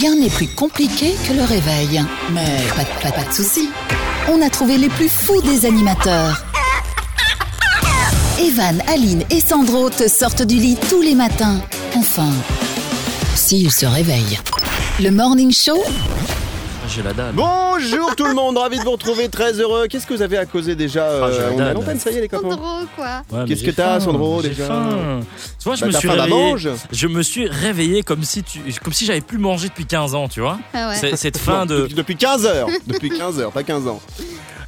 Rien n'est plus compliqué que le réveil. Mais pas, de- soucis. On a trouvé les plus fous des animateurs. Evan, Aline et Sandro te sortent du lit tous les matins. Enfin, s'ils se réveillent. Le Morning Show, J'ai la dalle. Bonjour tout le monde, ravi de vous retrouver, très heureux. Qu'est-ce que vous avez à causer déjà Ah, j'ai euh, la est dalle. l'antenne, ça y est les copains Sandro, quoi. Ouais, mais Qu'est-ce j'ai que t'as, faim, Sandro, j'ai déjà faim. Tu vois, je Bah, me t'as suis faim, bah, réveillé. mange. Je me suis réveillé comme si tu, comme si j'avais plus mangé depuis 15 ans, tu vois. Ah ouais. C'est- Cette fin Non, de. depuis, depuis 15 heures, depuis 15 heures, pas 15 ans.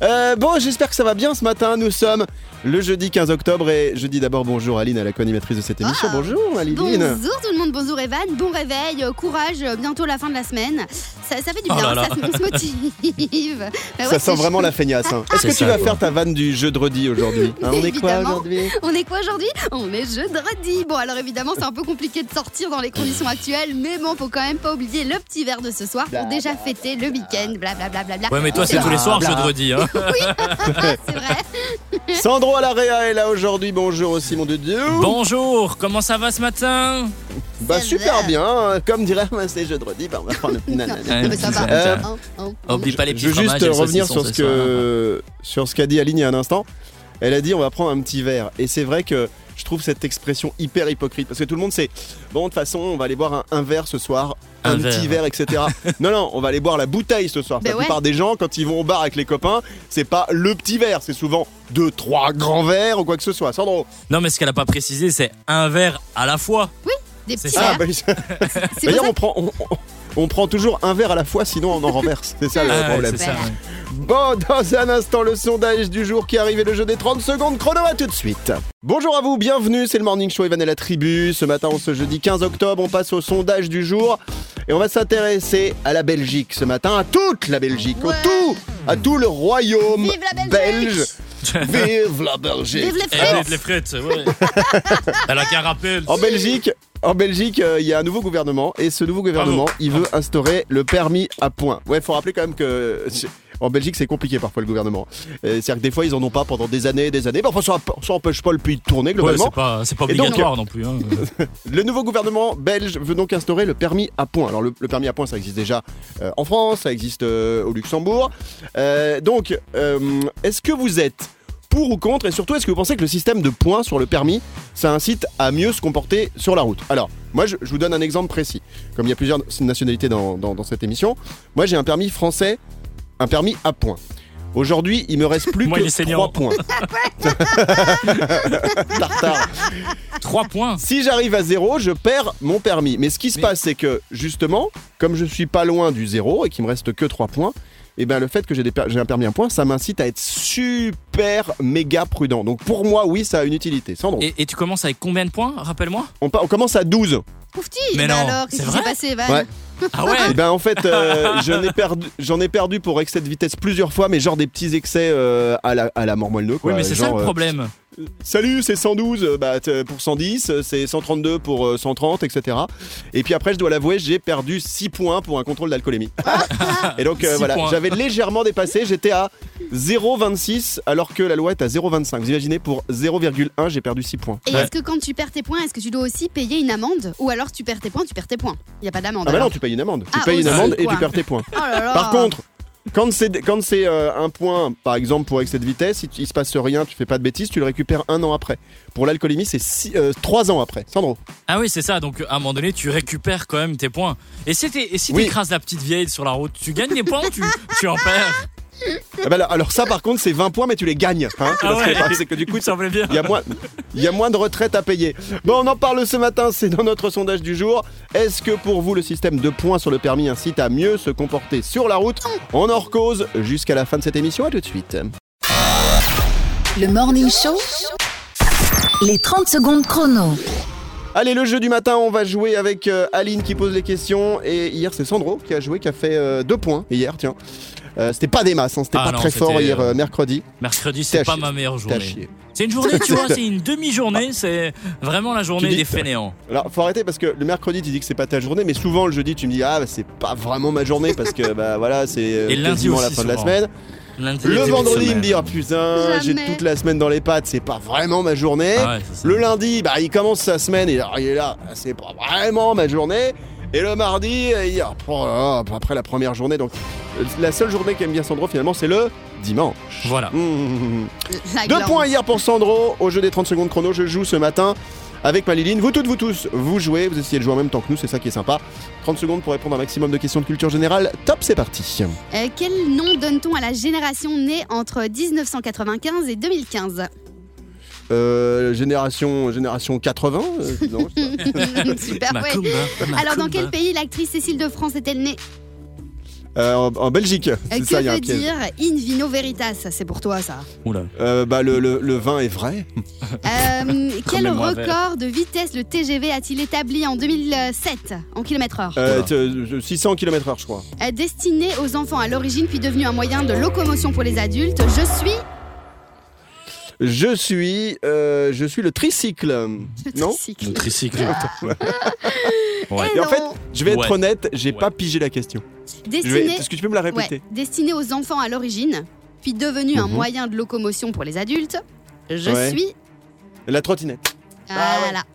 Euh, bon, j'espère que ça va bien ce matin. Nous sommes le jeudi 15 octobre et je dis d'abord bonjour à Aline, à la co-animatrice de cette émission. Ah. Bonjour Aline. Bonjour tout le monde, bonjour Evan, bon réveil, euh, courage, euh, bientôt la fin de la semaine. Ça, ça fait du Oh bien, là là. ça se, on se motive. Bah ouais, Ça c'est sent vraiment la feignasse. hein. Est-ce que tu ça, vas quoi. faire ta vanne du jeu de redis aujourd'hui Hein, On est quoi aujourd'hui? On est quoi aujourd'hui? On est jeudi. Bon alors évidemment c'est un peu compliqué de sortir dans les conditions actuelles, mais bon faut quand même pas oublier le petit verre de ce soir pour Bla, déjà bla, fêter le week-end, blablabla. Bla, bla, Ouais, mais toi, c'est Bla, tous les soirs, bla. je te redis. Hein. c'est vrai. Sandro à la réa est là aujourd'hui. Bonjour aussi mon Dieu. Bonjour, comment ça va ce matin Bah super bien. hein. Comme dirait bah, c'est jeu de redis, bah, on va prendre un petit nanana. Ouais, mais ça va. Euh, Hein, hein, hein. Oublie pas les Je petits veux juste revenir sur ce soir. que sur ce qu'a dit Aline il y a un instant. Elle a dit on va prendre un petit verre et c'est vrai que je trouve cette expression hyper hypocrite parce que tout le monde sait bon de toute façon on va aller boire un, un verre ce soir un, Un petit verre etc. non non on va aller boire la bouteille ce soir. Ben la ouais. plupart des gens quand ils vont au bar avec les copains c'est pas le petit verre c'est souvent deux trois grands verres ou quoi que ce soit. Sandro. Non, mais ce qu'elle a pas précisé, c'est un verre à la fois. Des c'est petits ça. Ah, verres. bah, D'ailleurs on prend on, on- on prend toujours un verre à la fois sinon on en renverse. C'est ça le Ah, problème. c'est ça, ouais. Bon, dans un instant, le sondage du jour qui arrive et le jeu des 30 secondes chrono à tout de suite. Bonjour à vous, bienvenue, c'est le Morning Show Evan et la tribu. Ce matin, on se jeudi 15 octobre, on passe au sondage du jour et on va s'intéresser à la Belgique ce matin, à toute la Belgique, au tout, à tout le royaume Vive la Belgique belge. Vive la Belgique. Vive les Eh, frites les frites, ouais. Elle a qu'un rappel. En Belgique, en Belgique, euh, il y a un nouveau gouvernement et ce nouveau gouvernement, il veut instaurer le permis à points. Ouais, faut rappeler quand même que en Belgique, c'est compliqué parfois le gouvernement. Euh, C'est-à-dire que des fois, ils en ont pas pendant des années, et des années. Mais enfin, ça, ça empêche pas le pays de tourner Ouais, globalement. c'est pas, c'est pas Et donc, obligatoire non plus. hein. le nouveau gouvernement belge veut donc instaurer le permis à points. Alors, le, le permis à points, ça existe déjà euh, en France, ça existe euh, au Luxembourg. Euh, donc, euh, est-ce que vous êtes pour ou contre Et surtout, est-ce que vous pensez que le système de points sur le permis, ça incite à mieux se comporter sur la route? Alors, moi, je, je vous donne un exemple précis. Comme il y a plusieurs nationalités dans, dans- dans cette émission, moi, j'ai un permis français, un permis à points. Aujourd'hui, il me reste plus Moi, que saignant. 3 points. Tartare. 3 points. Si j'arrive à zéro, je perds mon permis. Mais ce qui se Mais- passe, c'est que justement, comme je suis pas loin du zéro et qu'il me reste que 3 points, et ben le fait que j'ai des per- j'ai un permis à point, ça m'incite à être super méga prudent. Donc pour moi, oui, ça a une utilité. Sandro, Et, et tu commences avec combien de points Rappelle-moi? on, pa- on commence à 12. Oufti Mais Bah non, alors, c'est qu'est-ce qui s'est vrai passé Evan? Ouais. Ah ouais? Et ben en fait, euh, j'en ai perdu, j'en ai perdu pour excès de vitesse plusieurs fois, mais genre des petits excès euh, à la à la mort moelle quoi. Oui, mais c'est ça le euh, problème. Salut, c'est 112 euh, bah, t- pour 110, euh, c'est 132 pour euh, 130, etc. Et puis après, je dois l'avouer, j'ai perdu 6 points pour un contrôle d'alcoolémie. Et donc euh, voilà, j'avais légèrement dépassé, j'étais à 0,26 alors que la loi est à 0,25. Vous imaginez, pour 0,1, j'ai perdu 6 points. Et Ouais. est-ce que quand tu perds tes points, est-ce que tu dois aussi payer une amende? Ou alors tu perds tes points, tu perds tes points Il n'y a pas d'amende. Ah bah non, tu payes une amende. Tu Ah, payes une amende et tu perds tes points. Oh là là. Par contre, quand c'est quand c'est euh, un point, par exemple pour excès de vitesse, si tu- il se passe rien, tu fais pas de bêtises, tu le récupères un an après. Pour l'alcoolémie, c'est 3 ans après. Sandro. Ah oui, c'est ça. Donc à un moment donné, tu récupères quand même tes points. Et si t'es- et si Oui. t'écrases la petite vieille sur la route, tu gagnes des points ou tu, tu en perds? Ah bah alors, alors ça par contre c'est 20 points mais tu les gagnes. Hein Ah Parce que- ouais. parce que du coup Il bien. il y, a moins, il y a moins de retraite à payer. Bon on en parle ce matin, c'est dans notre sondage du jour. Est-ce que pour vous le système de points sur le permis incite à mieux se comporter sur la route? On en cause jusqu'à la fin de cette émission, à tout de suite. le Morning Show, les 30 secondes chrono. Allez le jeu du matin on va jouer avec euh, Aline qui pose les questions et hier c'est Sandro qui a joué qui a fait euh, deux points hier tiens. Euh, c'était pas des masses, hein, c'était Ah pas non, très fort hier euh, euh, mercredi. Mercredi, c'est pas chier. ma meilleure journée. C'est une journée, tu vois, c'est une demi-journée, c'est vraiment la journée dis- des fainéants. Alors faut arrêter parce que le mercredi tu dis que c'est pas ta journée mais souvent le jeudi tu me dis ah bah, c'est pas vraiment ma journée parce que bah voilà c'est Et le lundi quasiment la fin de la semaine. Lundi, Le vendredi il me dit ah putain j'ai toute la semaine dans les pattes c'est pas vraiment ma journée. Ah ouais. Le lundi bah il commence sa semaine et alors il est là c'est pas vraiment ma journée. Et le mardi, euh, il- après la première journée, donc euh, la seule journée qu'aime bien Sandro finalement, c'est le dimanche. Voilà. Mmh. La Deux glande. points hier pour Sandro au jeu des 30 secondes chrono. Je joue ce matin avec Maliline. Vous toutes, vous tous, vous jouez, vous essayez de jouer en même temps que nous, c'est ça qui est sympa. 30 secondes pour répondre à un maximum de questions de culture générale. Top, c'est parti. Euh, quel nom donne-t-on à la génération née entre 1995 et 2015 Euh, génération, génération 80 euh, non. Super, ouais. Macumba, Alors, dans quel pays l'actrice Cécile de France est-elle née Euh, en, en Belgique, c'est Que ça, il y a un veut piège. dire in vino veritas C'est pour toi, ça. Oula. Euh, bah, le, le- le vin est vrai. Euh, quel Remets-moi record de vitesse le TGV a-t-il établi en 2007 en kilomètres heure Euh, Voilà. t- 600 km/h, je crois. Euh, Destiné aux enfants à l'origine puis devenu un moyen de locomotion pour les adultes, je suis. Je suis, euh, je suis le tricycle. Non Tricycle. Le tricycle. Ah. Ouais. Eh Et en fait, je vais être Ouais. honnête, j'ai Ouais. pas pigé la question. Destiné, Est-ce que tu peux me la ouais, répéter destiné aux enfants à l'origine, puis devenu un Mhm. moyen de locomotion pour les adultes, je Ouais. suis. La trottinette. Ah ouais.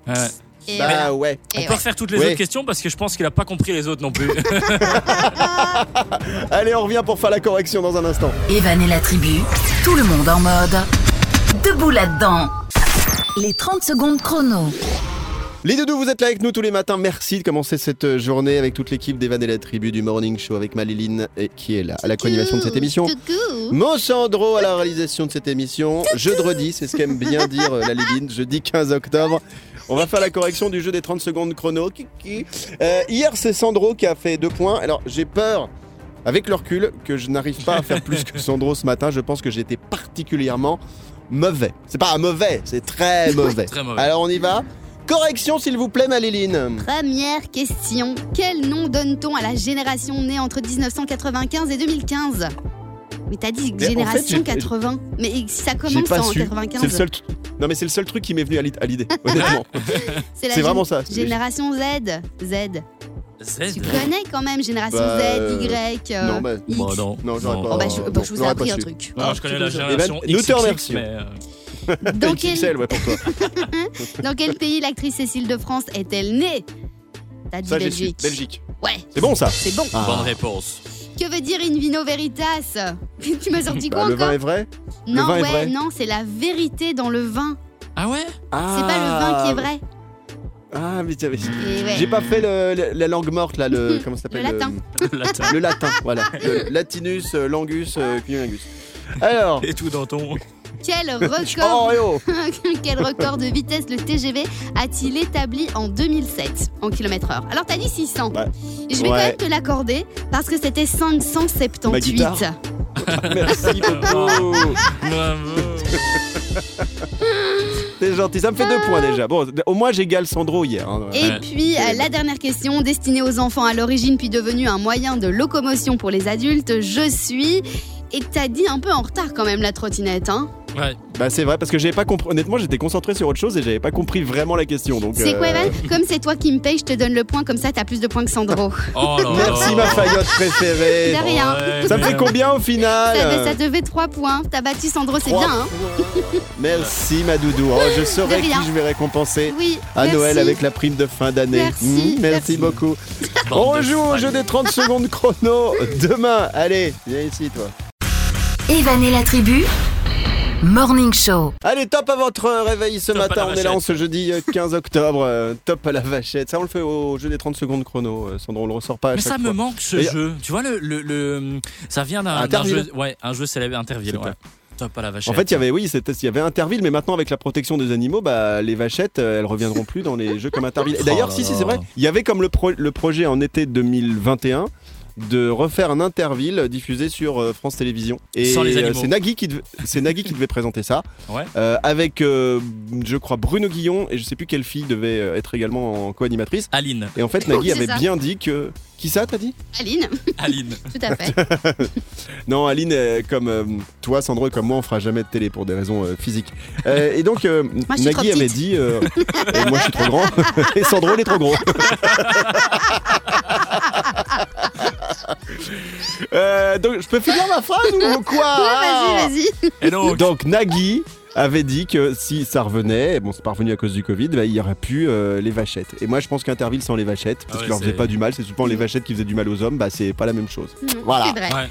Voilà. Ouais. Et bah voilà. ouais. Et On peut ouais. refaire toutes les Ouais. autres questions parce que je pense qu'il a pas compris les autres non plus. Allez, on revient pour faire la correction dans un instant. Evan et la tribu, tout le monde en mode debout là-dedans. Les 30 secondes chrono. Les doudous, vous êtes là avec nous tous les matins. Merci de commencer cette euh, journée avec toute l'équipe d'Evan et la tribu du Morning Show avec Maliline et qui est là à la co-animation de cette émission. Coucou. Mon Sandro à la réalisation de cette émission. Jeudi, c'est ce qu'aime bien dire euh, la Liline. Jeudi 15 octobre. On va faire la correction du jeu des 30 secondes chrono. Euh, hier, c'est Sandro qui a fait deux points. Alors, j'ai peur, avec le recul, que je n'arrive pas à faire plus que Sandro ce matin. Je pense que été particulièrement mauvais. C'est pas mauvais, c'est très mauvais. Très mauvais. Alors, on y va. Correction, s'il vous plaît, Maliline. Première question. Quel nom donne-t-on à la génération née entre 1995 et 2015 Mais t'as dit Mais en génération fait, j'ai- 80. Mais si ça commence pas en su. 95, C'est le seul. tr- Non, mais c'est le seul truc qui m'est venu à l'i- à l'idée, honnêtement. c'est vraiment ça. Génération Z. Z. Z. Tu connais quand même génération Bah, Z, euh, Y. euh, non, bah, X. Bon, non. Non, j'aurais pas. Oh, bah, je, bah, non, je vous ai j'aurais appris pas un su. truc. Non, je connais la Eh ben, génération nous te XXX, remercions. mais, euh, Dans quel, XXL, ouais, pour toi. dans quel pays l'actrice Cécile de France est-elle née? T'as dit Ça, j'ai su. Belgique. Belgique. Ouais, C'est bon, ça c'est bon. Ah. Bonne réponse. Que veut dire in vino veritas? Tu m'as sorti quoi Bah, Le encore? vin est vrai Non, vin est ouais, vrai non, c'est la vérité dans le vin. Ah ouais? C'est pas le vin qui est vrai. Ah, mais t'avais- ouais. J'ai pas fait le- le- la langue morte, là, le. Comment ça s'appelle Le latin. Latin. Le latin, voilà. Le latinus, euh, langus, euh, cunnilingus. Alors. Et tout dans ton. Quel Oh, record, oh quel record de vitesse le TGV a-t-il établi en 2007 en kilomètre heure? Alors t'as dit 600. Ouais. Je vais quand même te l'accorder parce que c'était 578. Ma guitare. Merci beaucoup Bravo. T'es gentil, ça me fait deux points déjà. Bon, au moins j'égale Sandro hier. hein. Et Ouais. puis euh, la dernière question, destinée aux enfants à l'origine puis devenue un moyen de locomotion pour les adultes, je suis. Et t'as dit un peu en retard quand même la trottinette, hein Ouais. Bah c'est vrai parce que j'avais pas compris. Honnêtement, j'étais concentré sur autre chose et j'avais pas compris vraiment la question. Donc. C'est quoi euh, Evan Comme c'est toi qui me paye, je te donne le point, comme ça t'as plus de points que Sandro. Oh là là. Merci ma faillotte préférée. De rien. Ouais, Ça me fait combien au final Ça, fait 3 points. T'as battu Sandro, c'est bien, hein. Merci ma doudou. Oh, je saurai qui je vais récompenser Oui. à merci. Noël avec la prime de fin d'année. Merci, Mmh, merci, merci. beaucoup. On de joue au jeu des 30 secondes chrono demain. Allez, viens ici toi. Evan et la tribu, Morning Show. Allez, top à votre réveil ce Top matin. On est là en ce jeudi euh, 15 octobre. euh, top à la vachette. Ça, on le fait au jeu des 30 secondes chrono. euh, Sandro, on le ressort pas à Mais chaque ça fois. me manque ce Et- jeu. Tu vois, le, le, le- ça vient d'un jeu. Ouais, un jeu célèbre, Interville. Ouais. Top à la vachette. En fait, il y avait, oui, il y avait Interville, mais maintenant avec la protection des animaux, bah, les vachettes, euh, elles reviendront plus dans les jeux comme Interville. Et Oh d'ailleurs, là si, si, c'est vrai, il y avait comme le, pro- le projet en été 2021 de refaire un Interville diffusé sur euh, France Télévisions. Et Sans les euh, animaux. c'est Nagui qui Nagui qui devait présenter ça, Ouais. euh, avec, euh, je crois, Bruno Guillon et je sais plus quelle fille devait être également en co-animatrice. Aline. Et en fait, Nagui avait ça. bien dit que. Qui ça, t'as dit? Aline, Aline. tout à fait. Non, Aline, euh, comme euh, toi, Sandro, et comme moi, on fera jamais de télé pour des raisons euh, physiques. Euh, et donc, euh, Nagui avait dit euh, et Moi, je suis trop grand. et Sandro, il est trop gros. Euh, donc, je peux finir ma phrase ou quoi Vas-y, vas-y. Et donc, Donc, Nagui avait dit que si ça revenait, bon c'est pas revenu à cause du Covid, bah, il y aurait plus euh, les vachettes. Et moi je pense qu'Interville sans les vachettes, parce Ah ouais, qu'ils leur faisaient pas du mal, c'est souvent les vachettes qui faisaient du mal aux hommes, bah c'est pas la même chose. Non, Voilà. C'est vrai. Ouais.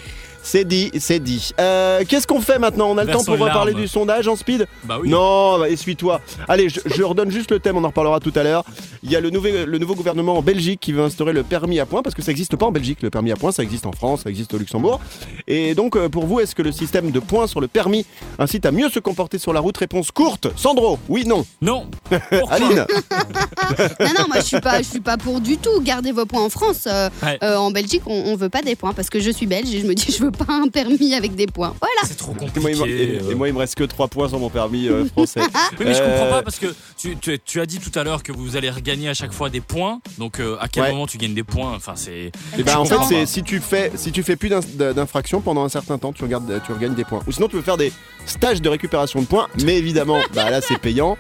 C'est dit, c'est dit. Euh, Qu'est-ce qu'on fait maintenant? On a le temps pour larme. du sondage en speed Bah oui. Non, bah, essuie-toi. Allez, je, je redonne juste le thème, on en reparlera tout à l'heure. Il y a le, nouvel- le nouveau gouvernement en Belgique qui veut instaurer le permis à points, parce que ça n'existe pas en Belgique, le permis à points, ça existe en France, ça existe au Luxembourg. Et donc, euh, pour vous, est-ce que le système de points sur le permis incite à mieux se comporter sur la route? Réponse courte. Sandro, oui, non. Non. Aline, Non, non, moi je suis pas, je suis pas pour du tout. Gardez vos points en France. Euh, Ouais. euh, en Belgique, on, on veut pas des points parce que je suis belge et je me dis je veux pas un permis avec des points. Voilà. C'est trop et moi, il me- compliqué. et- et moi, il me reste que 3 points sur mon permis euh, français. Oui, mais je comprends Euh, pas parce que tu, tu- tu as dit tout à l'heure que vous allez regagner à chaque fois des points. Donc euh, à quel Ouais. moment tu gagnes des points? Enfin, c'est. Et ben, en fait, c'est si tu fais si tu fais plus d'in- d'infractions pendant un certain temps, tu regardes tu regagnes des points. Ou sinon, tu peux faire des stages de récupération de points, mais évidemment, bah là, c'est payant.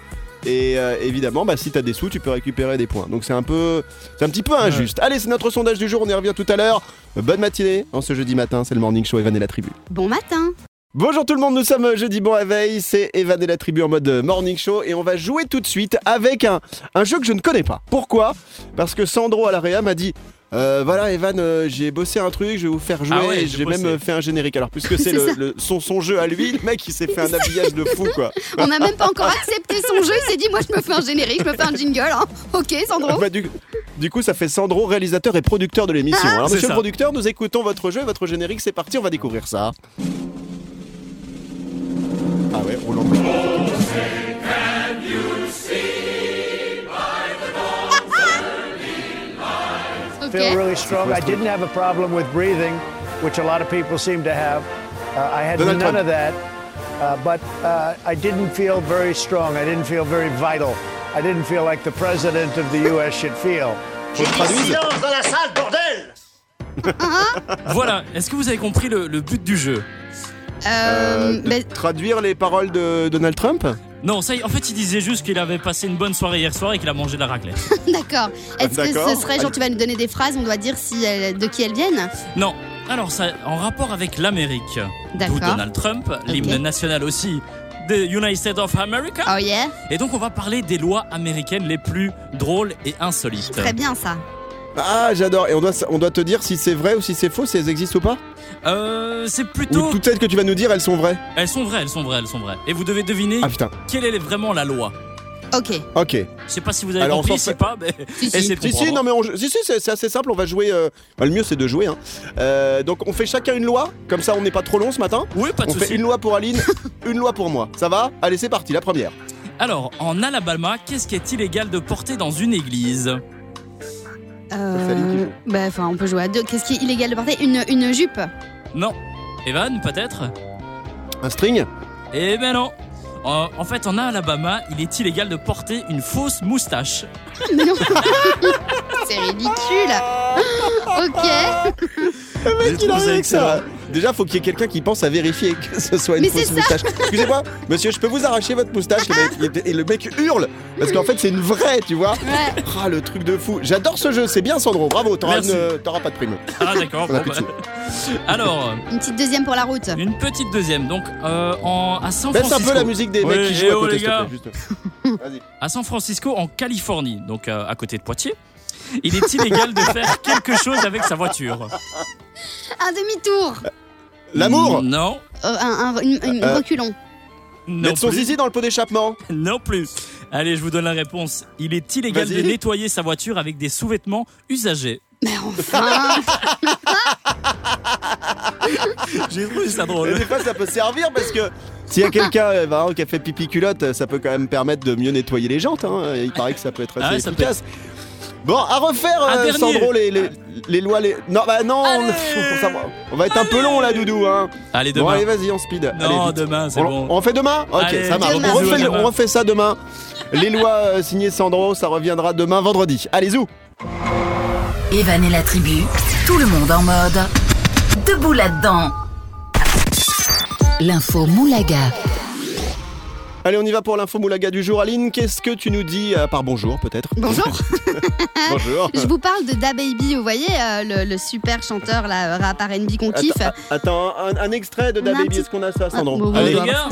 Et euh, évidemment, bah, si t'as des sous, tu peux récupérer des points. Donc c'est un peu, c'est un petit peu injuste. Allez, c'est notre sondage du jour. On y revient tout à l'heure. Bonne matinée. En ce jeudi matin, c'est le morning show Evan et la tribu. Bon matin. Bonjour tout le monde, nous sommes jeudi bon réveil, c'est Evan et la tribu en mode morning show et on va jouer tout de suite avec un, un jeu que je ne connais pas. Pourquoi? Parce que Sandro à la Réa m'a dit euh, voilà Evan, euh, j'ai bossé un truc, je vais vous faire jouer, Ah ouais, et j'ai j'ai même euh, fait un générique. Alors puisque c'est le, le- son, son jeu à lui, le mec il s'est fait un habillage de fou quoi. On n'a même pas encore accepté son jeu. Il s'est dit moi je me fais un générique, je me fais un jingle. hein. Ok, Sandro. Bah, du, du coup ça fait Sandro, réalisateur et producteur de l'émission. Alors C'est monsieur ça. le producteur, nous écoutons votre jeu, votre générique, c'est parti, on va découvrir ça. Ah ouais, roulant. Feel really strong. I didn't have a problem with breathing, which a lot of people seem to have. Uh, I had none of that. Uh, but uh, I didn't feel very strong. I didn't feel very vital. I didn't feel like the president of the U.S. should feel. Que je traduise. dans la salle, bordel Voilà. Est-ce que vous avez compris le, le but du jeu? Euh, Euh, de ben, traduire les paroles de Donald Trump? Non, ça, en fait, il disait juste qu'il avait passé une bonne soirée hier soir et qu'il a mangé de la raclette. D'accord. Est-ce que D'accord. ce serait genre tu vas nous donner des phrases, on doit dire si elles- de qui elles viennent? Non. Alors, ça, en rapport avec l'Amérique, d'où D'accord. Donald Trump, l'hymne national aussi des United States of America. Oh yeah. Et donc, on va parler des lois américaines les plus drôles et insolites. Très bien ça. Ah, j'adore. Et on doit, on doit te dire si c'est vrai ou si c'est faux, si elles existent ou pas Euh, c'est Ou plutôt. toutes celles que tu vas nous dire, elles sont vraies Elles sont vraies, elles sont vraies, elles sont vraies. Et vous devez deviner Ah putain, quelle est vraiment la loi. Ok. ok. Je sais pas si vous avez Alors, on compris, s'en fait- pas, mais Si, si. essayez de Si, si, comprendre. non, mais on, si, si, c'est c'est assez simple. On va jouer. euh, bah, le mieux, c'est de jouer. hein. Euh, donc, on fait chacun une loi. Comme ça, on n'est pas trop long ce matin. Oui, pas de On fait souci. une loi pour Aline, une loi pour moi. Ça va? Allez, c'est parti. La première. Alors, en Alabama, qu'est-ce qui est illégal de porter dans une église? Euh, bah, enfin, on peut jouer à deux. Qu'est-ce qui est illégal de porter une, une jupe? Non. Evan, peut-être? Un string? Eh ben non. En, en fait, en Alabama, il est illégal de porter une fausse moustache. Mais non. C'est ridicule. ok. Le mec, il arrive ça avec ça. Déjà, faut qu'il y ait quelqu'un qui pense à vérifier que ce soit une Mais fausse c'est ça. moustache. Excusez-moi, monsieur, je peux vous arracher votre moustache Le mec- Et le mec hurle parce qu'en fait, c'est une vraie, tu vois. Ouais. Ah, le truc de fou. J'adore ce jeu, c'est bien, Sandro. Bravo, t'auras Merci. une- t'auras pas de prime. Ah d'accord. On a bon, plus de bah. Alors, Une petite deuxième pour la route. une petite deuxième. Donc, euh, en, à San Baisse un Francisco. peu la musique des Ouais, mecs qui eh jouent à oh, côté, les s'il te gars. plaît. juste. Vas-y. À San Francisco, en Californie, donc euh, à côté de Poitiers, il est illégal de faire quelque chose avec sa voiture. Un demi-tour. L'amour Non. Euh, un, un- une- une Euh, reculon. Non Mettre son plus. zizi dans le pot d'échappement Non plus. Allez, je vous donne la réponse. Il est illégal de Vas-y. nettoyer sa voiture avec des sous-vêtements usagés. Mais enfin. J'ai trouvé ça Et drôle. des fois, ça peut servir parce que s'il y a quelqu'un euh, qui a fait pipi culotte, ça peut quand même permettre de mieux nettoyer les jantes. hein. Il paraît que ça peut être assez Ah ouais, ça peut efficace. Bon, à refaire, euh. Sandro, les, les, les lois. Les... Non, bah non, on, Allez. on va être un peu long là, Doudou. Hein. Allez, Bon, demain. allez, vas-y, en speed. non, allez, demain, c'est on, bon. on fait demain Ok, Allez, ça marche. demain. On, refait, Demain. on refait ça demain. Les lois euh, signées Sandro, ça reviendra demain vendredi. Allez, zou Evan et la tribu, tout le monde en mode debout là-dedans. L'info Moulaga. Allez, on y va pour l'info moulaga du jour. Aline, qu'est-ce que tu nous dis à part bonjour, peut-être Bonjour. Bonjour. Je vous parle de Da Baby. Vous voyez euh, le, le super chanteur là, rap R&B qu'on kiffe. Attends, attends, un, un extrait de Da Baby, petit- est-ce qu'on a ça, Sandro bon, Allez, Les bon, gars,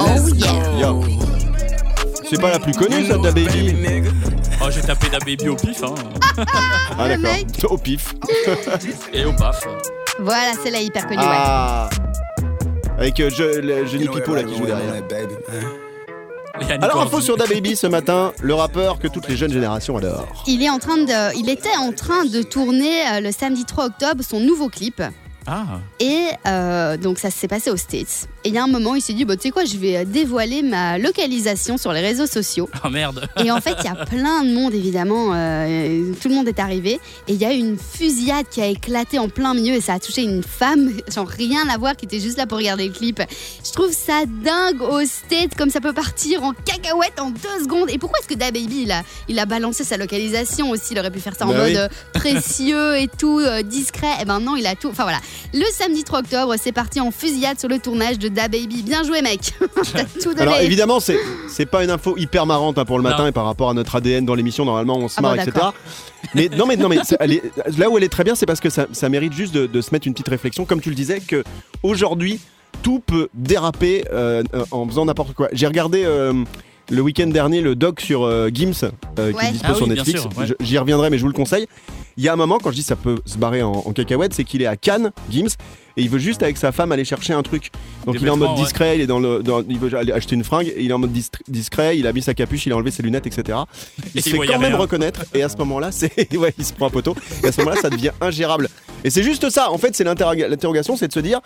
Oh yeah. Yo. C'est pas la plus connue, ça, de la baby. Oh, j'ai tapé Da Baby au pif, hein. Ah, le d'accord. mec. Au pif. Et au paf. Voilà, c'est la hyper connue. ouais. Avec euh, je, le Johnny Pipo, là, qui joue derrière. Annie Alors, info sur DaBaby ce matin, le rappeur que toutes les jeunes générations adorent. Il est en train de, il était en train de tourner euh, le samedi 3 octobre son nouveau clip. Ah, Et euh, donc ça s'est passé aux States. Et il y a un moment, il s'est dit, bah, tu sais quoi, je vais euh, dévoiler ma localisation sur les réseaux sociaux. oh merde. Et en fait, il y a plein de monde, évidemment. euh, tout le monde est arrivé. Et il y a eu une fusillade qui a éclaté en plein milieu et ça a touché une femme, genre rien à voir, qui était juste là pour regarder le clip. Je trouve ça dingue aux States, comme ça peut partir en cacahuète en deux secondes. Et pourquoi est-ce que DaBaby, il a, il a balancé sa localisation aussi? Il aurait pu faire ça en Bah mode oui. euh, précieux et tout, euh, discret. Et ben non, il a tout. Enfin voilà. Le samedi 3 octobre, c'est parti en fusillade sur le tournage de DaBaby. Bien joué, mec. T'as tout donné. Alors évidemment, c'est c'est pas une info hyper marrante hein, pour le matin Non. et par rapport à notre ADN dans l'émission. Normalement, on se Ah bon, marre, etc. d'accord. Mais non, mais non, mais c'est- elle est- là où elle est très bien, c'est parce que ça, ça mérite juste de, de se mettre une petite réflexion, comme tu le disais, que aujourd'hui tout peut déraper euh, euh, en faisant n'importe quoi. J'ai regardé. euh, le week-end dernier, le doc sur euh, Gims, euh, qui Ouais. est dispo Ah sur oui, bien Netflix. sûr, ouais. Je- J'y reviendrai, mais je vous le conseille. Il y a un moment, quand je dis ça peut se barrer en, en cacahuète, c'est qu'il est à Cannes, Gims, et il veut juste avec sa femme aller chercher un truc. Donc il est en mode ouais. discret, il est dans le, dans- il veut aller acheter une fringue, il est en mode discret, il a mis sa capuche, il a enlevé ses lunettes, etc. Il Et se il fait quand même rien. reconnaître, et à ce moment-là, c'est, ouais, il se prend un poteau, et à ce moment-là, ça devient ingérable. Et c'est juste ça, en fait, c'est l'interroga- l'interrogation, c'est de se dire,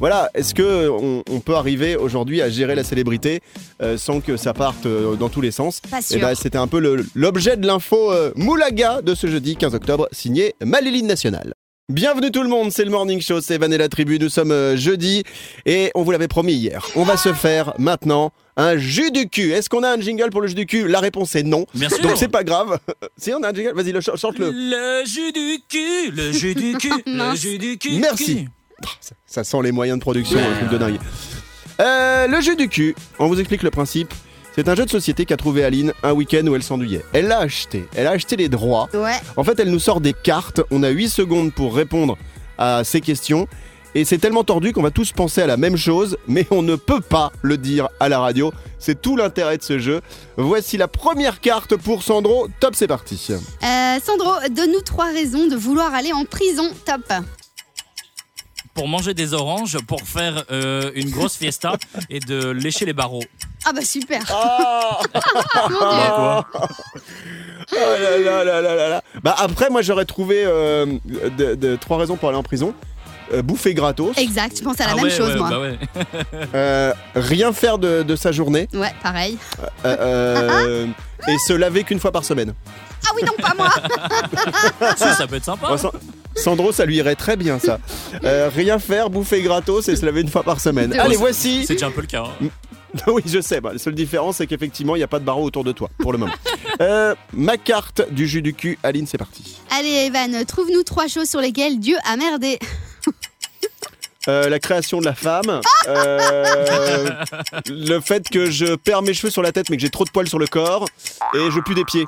voilà, est-ce que on, on peut arriver aujourd'hui à gérer la célébrité euh, sans que ça parte euh, dans tous les sens? Pas et sûr. ben, c'était un peu l'objet de l'info euh, Moulaga de ce jeudi 15 octobre, signé Maléline Nationale. Bienvenue tout le monde, c'est le Morning Show, c'est Van et la Tribu, nous sommes euh, jeudi et on vous l'avait promis hier. On va se faire maintenant un jus du cul. Est-ce qu'on a un jingle pour le jus du cul? La réponse est non. Bien sûr. Donc c'est pas grave. si on a un jingle, vas-y, le ch- chante-le. Le jus du cul, le jus du cul, le jus du cul. Merci. Ça, ça sent les moyens de production, un truc de dingue. Euh, le jeu du cul, on vous explique le principe. C'est un jeu de société qu'a trouvé Aline un week-end où elle s'ennuyait. Elle l'a acheté. Elle a acheté les droits. Ouais. En fait, elle nous sort des cartes. On a 8 secondes pour répondre à ces questions. Et c'est tellement tordu qu'on va tous penser à la même chose, mais on ne peut pas le dire à la radio. C'est tout l'intérêt de ce jeu. Voici la première carte pour Sandro. Top, c'est parti. Euh, Sandro, donne-nous trois raisons de vouloir aller en prison. Top. Pour manger des oranges, pour faire euh, une grosse fiesta et de lécher les barreaux. Ah bah super. Mon Dieu. Quoi Oh là là là là là là. Bah après, moi j'aurais trouvé euh, de, de- trois raisons pour aller en prison. Euh, bouffer gratos, Exact, je pense à la Ah même ouais, chose ouais, moi. bah ouais. euh, rien faire de, de sa journée Ouais, pareil. euh, euh, et se laver qu'une fois par semaine. Ah oui, non, pas moi. Ça peut être sympa. Sandro, ça lui irait très bien ça. Euh, rien faire, bouffer gratos et se laver une fois par semaine. De Allez, ouf. voici. C'est déjà un peu le cas. hein. oui, je sais. Bah, la seule différence, c'est qu'effectivement, il n'y a pas de barreau autour de toi pour le moment. Euh, ma carte du jus du cul, Aline, c'est parti. Allez, Evan, trouve-nous trois choses sur lesquelles Dieu a merdé. Euh, la création de la femme, euh, le fait que je perds mes cheveux sur la tête mais que j'ai trop de poils sur le corps et je pue des pieds.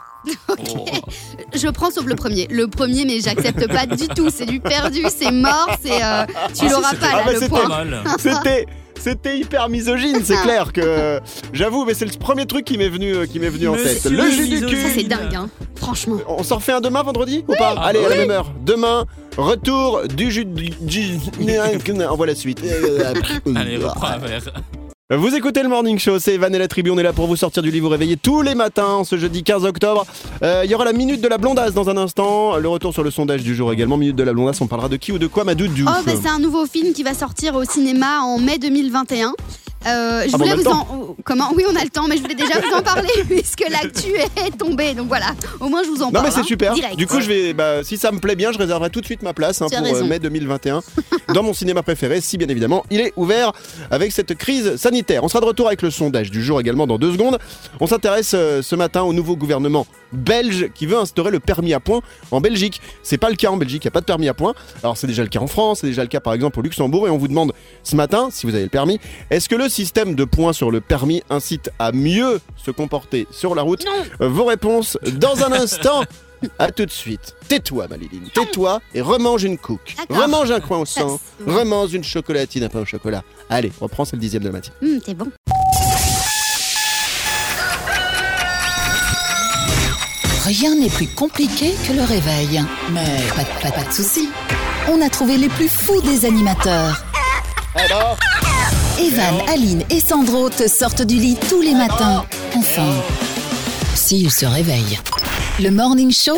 Je prends sauf le premier. Le premier, mais j'accepte pas du tout. C'est du perdu, c'est mort, c'est. euh, tu l'auras pas Ah là, bah, le c'était Pas point. mal. C'était c'était hyper misogyne, c'est clair que j'avoue mais c'est le premier truc qui m'est venu euh, qui m'est venu en tête. Le jus du. Ça, cul. c'est dingue, hein. Franchement. On s'en refait un demain vendredi ou pas Ah, Allez, à la même heure. Demain, retour du jus du... du- On voit la suite. Allez, reprends un verre. Vous écoutez le Morning Show, c'est Evan et la on est là pour vous sortir du lit, vous réveiller tous les matins ce jeudi 15 octobre. Euh, Il y aura la minute de la blondasse dans un instant, le retour sur le sondage du jour également, minute de la blondasse, on parlera de qui ou de quoi ma doudou. Oh, bah, c'est un nouveau film qui va sortir au cinéma en mai 2021. Euh, je Ah voulais vous en. Comment? Oui, on a le temps, mais je voulais déjà vous en parler puisque l'actu est tombée. Donc voilà, au moins je vous en Non parle. mais c'est hein, super. direct. Du coup, je vais, bah, si ça me plaît bien, je réserverai tout de suite ma place hein, pour euh, mai 2021 dans mon cinéma préféré, si bien évidemment il est ouvert avec cette crise sanitaire. On sera de retour avec le sondage du jour également dans deux secondes. On s'intéresse euh, ce matin au nouveau gouvernement belge qui veut instaurer le permis à points en Belgique. C'est pas le cas en Belgique, il n'y a pas de permis à points. Alors c'est déjà le cas en France, c'est déjà le cas par exemple au Luxembourg et on vous demande ce matin, si vous avez le permis, est-ce que le système de points sur le permis incite à mieux se comporter sur la route? Non. Euh, Vos réponses dans un instant À tout de suite. Tais-toi, Maliline. Tais-toi et remange une. D'accord. Remange un coin au sang. Remange une chocolatine, un pain au chocolat. Allez, reprends, c'est le dixième de la matinée. Hum, c'est bon. Rien n'est plus compliqué que le réveil. Mais pas, de- pas, pas de soucis. On a trouvé les plus fous des animateurs. Alors Evan, Aline et Sandro te sortent du lit tous les matins. Enfin, s'ils se réveillent. Le Morning Show,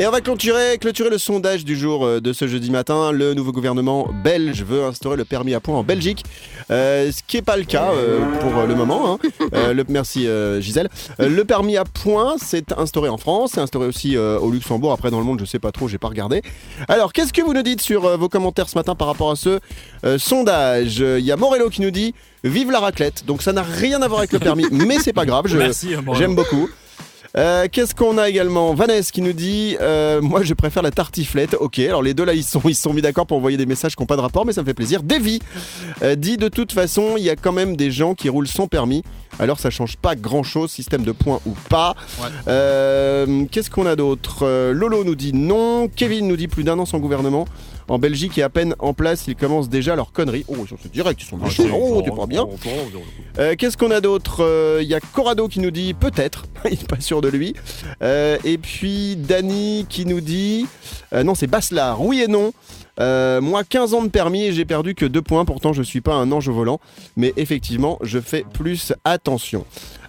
Et on va clôturer, clôturer le sondage du jour euh, de ce jeudi matin. Le nouveau gouvernement belge veut instaurer le permis à points en Belgique, Euh, ce qui n'est pas le cas euh, pour le moment. hein. Euh, le, merci euh, Gisèle. Euh, le permis à points, c'est instauré en France, c'est instauré aussi euh, au Luxembourg. Après, dans le monde, je sais pas trop, j'ai pas regardé. Alors, qu'est-ce que vous nous dites sur euh, vos commentaires ce matin par rapport à ce euh, sondage? Il y a Morello qui nous dit Vive la raclette. Donc, ça n'a rien à voir avec le permis, mais c'est pas grave. J'aime beaucoup. Euh, Qu'est-ce qu'on a également? Vanessa qui nous dit euh, Moi je préfère la tartiflette. Ok, alors les deux là ils sont, ils se sont mis d'accord pour envoyer des messages qui n'ont pas de rapport, mais ça me fait plaisir. Davy euh, dit De toute façon, il y a quand même des gens qui roulent sans permis. Alors ça change pas grand chose, système de points ou pas. Ouais. Euh, Qu'est-ce qu'on a d'autre? Euh, Lolo nous dit non. Kevin nous dit plus d'un an sans gouvernement. En Belgique est à peine en place, ils commencent déjà leurs conneries. Oh, ils sont direct, ils sont méchants. Oh, tu pas bien. Euh, Qu'est-ce qu'on a d'autre Euh, Il y a Corrado qui nous dit peut-être, il n'est pas sûr de lui. Euh, et puis Dany qui nous dit non, c'est Baslar, oui et non. Moi, 15 ans de permis et j'ai perdu que 2 points. Pourtant, je suis pas un ange au volant, mais effectivement, je fais plus attention.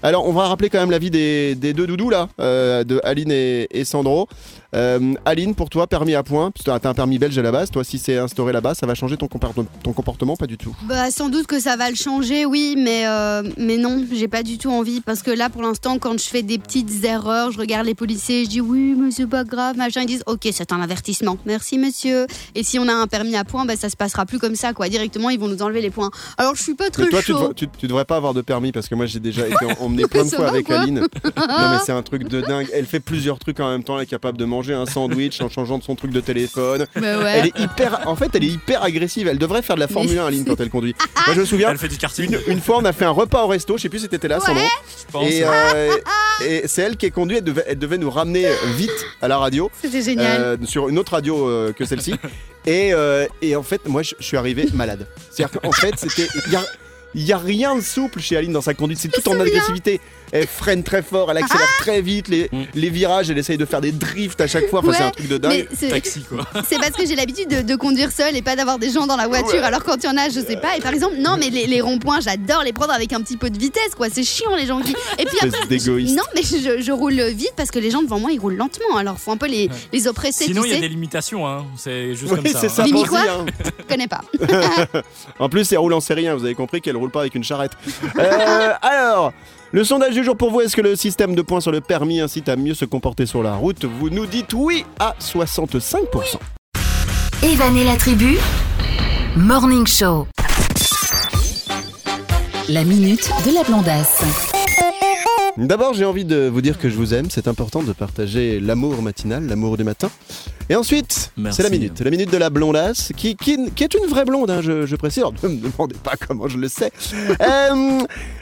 Alors, on va rappeler quand même l'avis des, des deux doudous là, euh, de Aline et, et Sandro. Euh, Aline, pour toi, permis à parce que t'as un permis belge à la base. Toi, si c'est instauré là-bas, ça va changer ton, ton comportement Pas du tout? Bah sans doute que ça va le changer, oui, mais euh, mais non, j'ai pas du tout envie parce que là pour l'instant quand je fais des petites erreurs, je regarde les policiers, je dis oui mais c'est pas grave, machin, ils disent ok c'est un avertissement, merci monsieur. Et si on a un permis à points, bah ça se passera plus comme ça quoi, directement ils vont nous enlever les points. Alors je suis pas très Mais toi, tu, devrais- tu, tu devrais pas avoir de permis parce que moi j'ai déjà été en- emmené plein de fois va avec Aline. Non mais c'est un truc de dingue. Elle fait plusieurs trucs en même temps. Elle est capable de manger un sandwich en changeant de son truc de téléphone. Ouais. Elle est hyper. En fait, elle est hyper agressive. Elle devrait faire de la Formule 1 Aline quand elle conduit. Moi je me souviens. Elle fait du karting. Une, une fois, on a fait un repas au resto. Je sais plus si t'étais là, Sandro. je pense. Et, euh, et c'est elle qui est conduite. Elle devait, elle devait nous ramener vite à la radio. C'était génial. Euh, sur une autre radio euh, que celle-ci. et, euh, et en fait, moi, je, je suis arrivé malade. C'est-à-dire qu'en fait, c'était. Il y a, rien de souple chez Aline dans sa conduite. C'est tout en agressivité. Elle freine très fort, elle accélère très vite. Les, Mm. les virages, elle essaye de faire des drifts à chaque fois. Enfin, Ouais, c'est un truc de dingue. C'est- Taxi quoi. C'est parce que j'ai l'habitude de, de conduire seule et pas d'avoir des gens dans la voiture. Alors quand il y en a, je sais pas. Et par exemple, non, mais les, les ronds-points, j'adore les prendre avec un petit peu de vitesse, quoi. C'est chiant les gens qui. Et puis Espèce après, d'égoïste. non, mais je, je roule vite parce que les gens devant moi ils roulent lentement. Alors faut un peu les, les oppresser. Sinon, il y a des limitations. Hein. C'est juste Oui, comme ça. c'est hein. ça. Limite quoi hein. Je connais pas. En plus, elle roule en série 1. Vous avez compris qu'elle roule pas avec une charrette. Euh, alors, le sondage du jour pour vous est-ce que le système de points sur le permis incite à mieux se comporter sur la route Vous nous dites oui à 65%. Evan et la tribu, Morning Show. La minute de la blondasse. D'abord, j'ai envie de vous dire que je vous aime. C'est important de partager l'amour matinal, l'amour du matin. Et ensuite, c'est la minute. La minute de la blondasse, qui, qui, qui est une vraie blonde, hein, je, je précise. Alors, ne me demandez pas comment je le sais. Euh,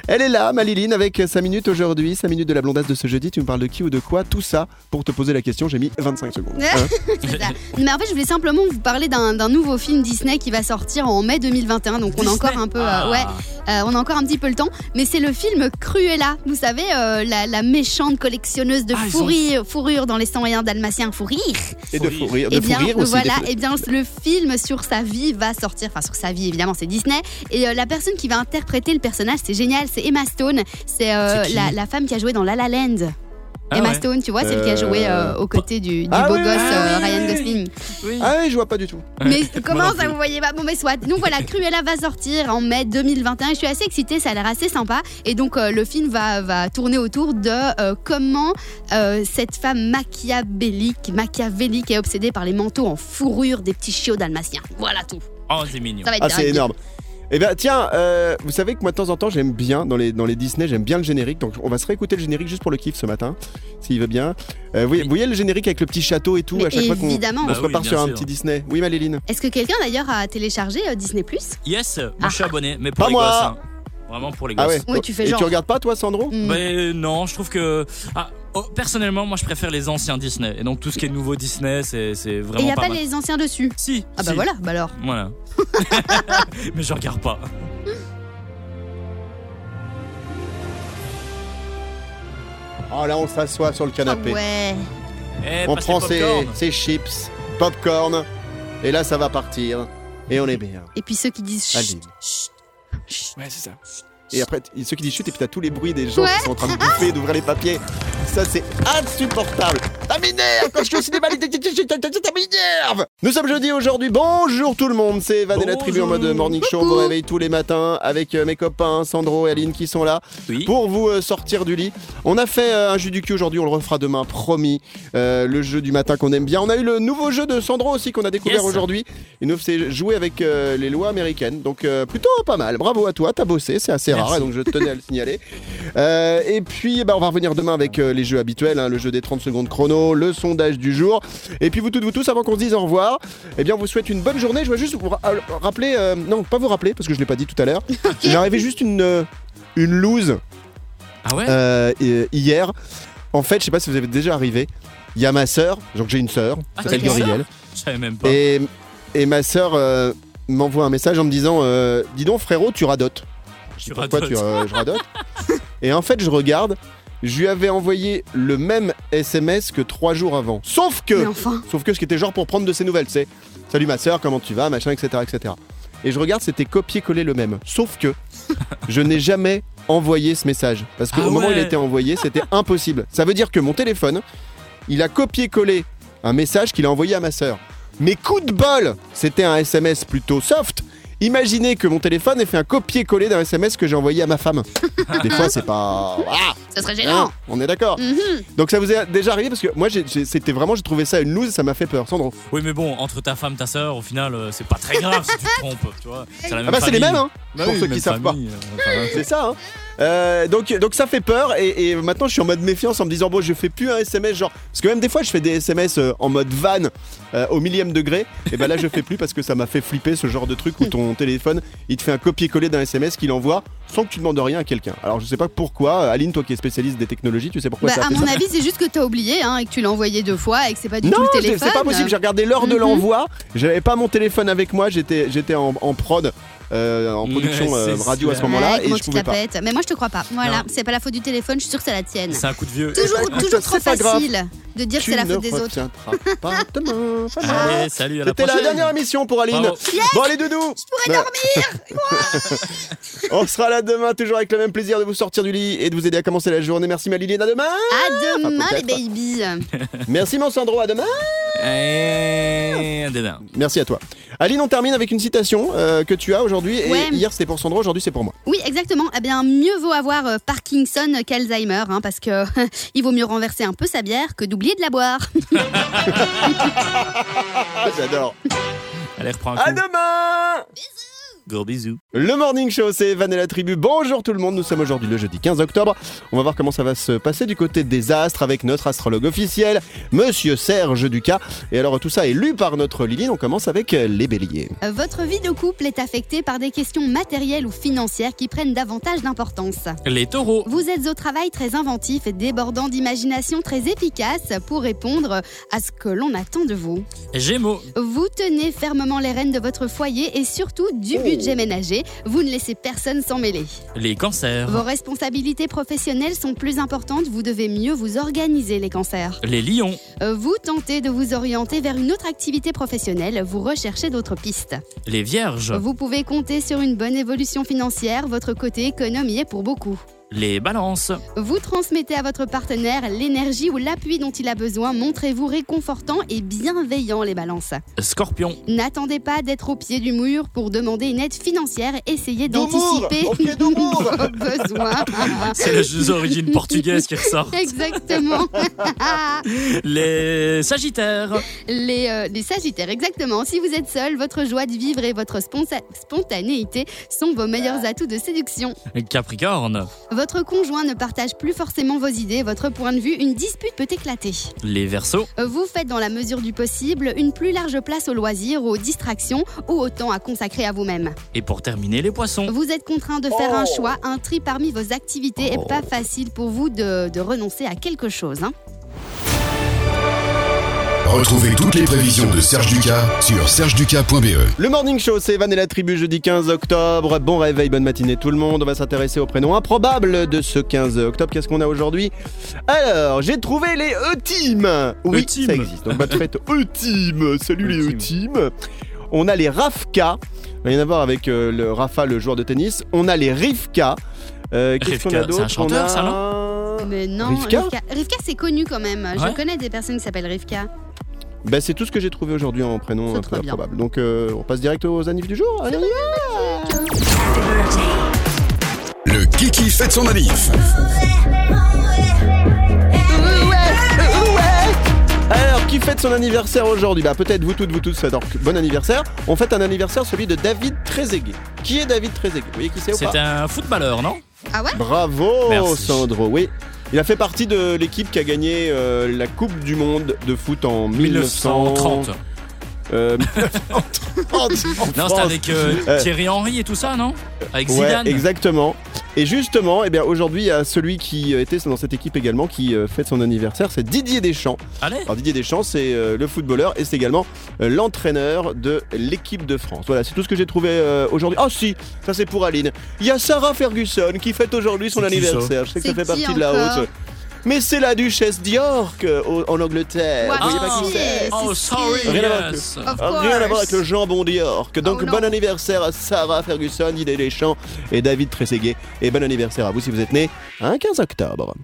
elle est là, Maliline, avec sa minute aujourd'hui, sa minute de la blondasse de ce jeudi. Tu me parles de qui ou de quoi? Tout ça pour te poser la question. J'ai mis 25 secondes. Hein ça. Mais en fait, je voulais simplement vous parler d'un nouveau film Disney qui va sortir en mai 2021. Donc on a encore un peu, euh, Ah. ouais, euh, on a encore un petit peu le temps. Mais c'est le film Cruella. Vous savez, euh, la, la méchante collectionneuse de Ah, ils ont- fourrure, fourrure dans les 101 dalmatiens, fourrure. Et de fou rire, de Et fou bien aussi. voilà, des- et bien le film sur sa vie va sortir, enfin sur sa vie évidemment c'est Disney et euh, la personne qui va interpréter le personnage c'est génial, c'est Emma Stone, c'est euh, la, la femme qui a joué dans La La Land. Ah Emma ouais. Stone, tu vois, celle qui a joué euh, aux côtés du, du Ah beau oui, gosse oui, euh, oui, Ryan Gosling. Oui. Ah oui, je vois pas du tout. Mais comment ça vous voyez pas Bon mais soit. Donc voilà, Cruella va sortir en mai 2021 et je suis assez excitée, ça a l'air assez sympa. Et donc euh, le film va, va tourner autour de euh, comment euh, cette femme machiavélique, machiavélique est obsédée par les manteaux en fourrure des petits chiots dalmatiens. Voilà tout. Oh, c'est mignon. Ça va être Ah, c'est énorme. Eh bien, tiens, euh, vous savez que moi, de temps en temps, j'aime bien, dans les, dans les Disney, j'aime bien le générique. Donc, on va se réécouter le générique juste pour le kiff ce matin, s'il veut bien. Euh, vous, voyez, vous voyez le générique avec le petit château et tout, Mais à chaque fois qu'on on Bah se oui, repart bien sur un sûr. petit Disney. Oui, Maléline Est-ce que quelqu'un d'ailleurs a téléchargé euh, Disney Plus? Yes, moi Ah. je suis abonné, mais pour Pas les moi. gosses. hein. Vraiment pour les gosses. Ah ouais Oui, tu fais Et genre. tu regardes pas, toi, Sandro? Hmm. Ben non, je trouve que. Ah, Oh, personnellement, moi je préfère les anciens Disney. Et donc tout ce qui est nouveau Disney, c'est c'est Et il vraiment n'y a pas, les anciens dessus? Si. Ah bah si. voilà, bah alors. Voilà. Mais je regarde pas. Oh là, on s'assoit sur le Ah canapé. ouais. Eh, On prend ses, chips, popcorn, et là ça va partir. Et on est bien. Et puis ceux qui disent chut, chut, chut. Ouais, c'est ça. Et après, ceux qui disent chute, et puis t'as tous les bruits des gens Ouais. qui sont en train de bouffer, d'ouvrir les papiers. Ça, c'est insupportable. Ça m'énerve quand je suis au cinéma, ça m'énerve. Nous sommes jeudi aujourd'hui. Bonjour tout le monde. C'est Evan et la tribu en mode morning show. On vous réveille tous les matins avec euh, mes copains Sandro et Aline qui sont là Oui. pour vous euh, sortir du lit. On a fait euh, un jeu du cul aujourd'hui, on le refera demain, promis. Euh, le jeu du matin qu'on aime bien. On a eu le nouveau jeu de Sandro aussi qu'on a découvert Yes. aujourd'hui. Il nous fait jouer avec euh, les lois américaines. Donc euh, plutôt pas mal. Bravo à toi, t'as bossé, c'est assez. Rare donc je tenais à le signaler. Euh, et puis bah, on va revenir demain avec euh, les jeux habituels, hein, le jeu des 30 secondes chrono, le sondage du jour. Et puis vous toutes, vous tous, avant qu'on se dise au revoir, eh bien on vous souhaite une bonne journée. Je voudrais juste vous ra- rappeler, euh, non pas vous rappeler parce que je l'ai pas dit tout à l'heure. Il m'est arrivé juste une, euh, une loose Ah ouais? euh, hier. En fait, je sais pas si vous avez déjà arrivé. Il y a ma sœur, donc j'ai une sœur, Ah, s'appelle Gabrielle. Je savais même pas. Et, et ma sœur euh, m'envoie un message en me disant euh, Dis donc, frérot, tu radotes. Je dis, Tu Pourquoi radotes. tu, euh, je radote Et en fait, je regarde. Je lui avais envoyé le même SMS que trois jours avant. Sauf que, Mais enfin. sauf que ce qui était genre pour prendre de ses nouvelles, c'est Salut ma sœur, comment tu vas, machin, etc. etc. Et je regarde, c'était copier-coller le même. Sauf que je n'ai jamais envoyé ce message. Parce qu'au Ah moment où il ouais. a été envoyé, c'était impossible. Ça veut dire que mon téléphone, il a copié-collé un message qu'il a envoyé à ma sœur. Mais coup de bol C'était un SMS plutôt soft. Imaginez que mon téléphone ait fait un copier-coller d'un SMS que j'ai envoyé à ma femme. Des fois, c'est pas. Ah Ça serait gênant. Hein, on est d'accord. Mhm. Donc ça vous est déjà arrivé parce que moi, c'était vraiment, j'ai trouvé ça une loose, ça m'a fait peur. Sandro. Oui, mais bon, entre ta femme, ta sœur, au final, euh, c'est pas très grave si tu te trompes, tu vois. C'est la même Ah bah c'est les mêmes, hein Bah pour oui, ceux qui savent pas. euh, C'est ça, hein Euh, donc, donc ça fait peur et, et maintenant je suis en mode méfiance en me disant bon je fais plus un SMS genre parce que même des fois je fais des SMS euh, en mode van euh, au millième degré et ben là je fais plus parce que ça m'a fait flipper ce genre de truc où ton téléphone il te fait un copier-coller d'un SMS qu'il envoie sans que tu demandes rien à quelqu'un. Alors je sais pas pourquoi Aline toi qui es spécialiste des technologies tu sais pourquoi Bah, ça a à fait mon ça avis, c'est juste que t'as oublié hein, et que tu l'as envoyé deux fois et que c'est pas du non, tout le téléphone. c'est pas possible. J'ai regardé l'heure de Mhm. l'envoi. J'avais pas mon téléphone avec moi. J'étais, j'étais en, en prod, euh, en production Ouais, euh, radio à ce sûr. moment-là, Ouais, et je pouvais pas. Mais moi, je te crois pas. Voilà, c'est pas la faute du téléphone, je suis sûre que c'est la tienne. C'est un coup de vieux. Toujours, Eh ben, toujours trop facile de dire que c'est la faute des autres. pas demain. Allez, salut, à la C'était la dernière émission pour Aline. Bon, allez, doudou. Je pourrais dormir. On sera là demain, toujours avec le même plaisir de vous sortir du lit et de vous aider à commencer la journée. Merci, Maline. À demain. À demain, Enfin, les babies. Merci, mon Sandro. À demain. Et... demain. Merci à toi. Aline, on termine avec une citation euh, que tu as aujourd'hui. Et Ouais. hier, c'était pour Sandro. Aujourd'hui, c'est pour moi. Oui, exactement. Eh bien, mieux vaut avoir euh, Parkinson qu'Alzheimer, hein, parce que il vaut mieux renverser un peu sa bière que d'oublier de la boire. Ah, j'adore. Allez, reprends un À coup. demain. Gros bisous. Le Morning Show, c'est Evan et la tribu. Bonjour tout le monde, nous sommes aujourd'hui le jeudi 15 octobre. On va voir comment ça va se passer du côté des astres avec notre astrologue officiel, Monsieur Serge Ducas. Et alors tout ça est lu par notre Liline, on commence avec les béliers. Votre vie de couple est affectée par des questions matérielles ou financières qui prennent davantage d'importance. Les taureaux. Vous êtes au travail très inventif et débordant d'imagination très efficace pour répondre à ce que l'on attend de vous. Gémeaux. Vous tenez fermement les rênes de votre foyer et surtout du budget ménager. Vous ne laissez personne s'en mêler. Les cancers. Vos responsabilités professionnelles sont plus importantes, vous devez mieux vous organiser les cancers. Les lions. Euh, Vous tentez de vous orienter vers une autre activité professionnelle, vous recherchez d'autres pistes. Les vierges. Vous pouvez compter sur une bonne évolution financière, votre côté économie est pour beaucoup. Les balances. Vous transmettez à votre partenaire l'énergie ou l'appui dont il a besoin, montrez-vous réconfortant et bienveillant les balances. Scorpions. N'attendez pas d'être au pied du mur pour demander une aide financière, essayez d'anticiper vos besoins. C'est le jeu d'origine portugaise qui ressort. Exactement. Les sagittaires. les, euh, les Sagittaires, exactement. Si vous êtes seul, votre joie de vivre et votre spontanéité sont vos meilleurs atouts de séduction. Capricorne. Votre conjoint ne partage plus forcément vos idées, votre point de vue, une dispute peut éclater. Les versos. Vous faites dans la mesure du possible une plus large place aux loisirs, aux distractions ou au temps à consacrer à vous-même. Et pour terminer, les poissons. Vous êtes contraint de faire un choix, un tri parmi vos activités et pas facile pour vous de, de renoncer à quelque chose. hein. Retrouvez toutes les prévisions de Serge Ducas sur sergeducas.be. Le Morning Show, c'est Evan et la tribu jeudi 15 octobre. Bon réveil, bonne matinée tout le monde. On va s'intéresser au prénom improbable de ce 15 octobre. Qu'est-ce qu'on a aujourd'hui? Alors, j'ai trouvé les E-Team. Oui, E-Team. ça existe. Donc, bonne fête E-Team. Salut les E-Team. On a les Rafka. Rien à voir avec euh, le Rafa, le joueur de tennis. On a les Rivka. Euh, Qu'est-ce qu'on Rivka, a d'autre c'est un chanteur, On a- ça, Mais non, Rivka Rivka, Rivka, c'est connu quand même. Ouais. Je connais des personnes qui s'appellent Rivka. Bah, c'est tout ce que j'ai trouvé aujourd'hui en prénom un peu improbable. Donc, euh, on passe direct aux annives du jour. Allez, Le Kiki fête son manif. Alors, qui fête son anniversaire aujourd'hui Bah, peut-être vous toutes, vous tous, donc bon anniversaire. On fête un anniversaire, celui de David Trezeguet. Qui est David Trezeguet Vous voyez qui c'est ou C'est un footballeur, non? Ah ouais? Bravo, Merci. Sandro. Oui. Il a fait partie de l'équipe qui a gagné euh, la Coupe du Monde de foot en 1930. 1930. Euh, Non, c'était avec euh. Thierry Henry et tout ça, non? Avec Ouais, Zidane. exactement. Et justement, eh bien, aujourd'hui, il y a celui qui euh, était dans cette équipe également qui euh, fête son anniversaire, c'est Didier Deschamps. Allez. Alors Didier Deschamps, c'est euh, le footballeur et c'est également l'entraîneur de l'équipe de France. Voilà, c'est tout ce que j'ai trouvé aujourd'hui. Ah si, ça c'est pour Aline. Il y a Sarah Ferguson qui fête aujourd'hui son anniversaire. Je sais que ça fait partie de la haute. Mais c'est la duchesse d'York euh, au- en Angleterre. Ouais, Vous voyez pas Ah, qui c'est Oh, si, sorry. Rien à voir avec yes. Of Rien à voir course. avec le jambon d'York. Donc Oh, non. bon anniversaire à Sarah Ferguson, Didier Deschamps et David Trezeguet. Et bon anniversaire à vous si vous êtes né un 15 octobre.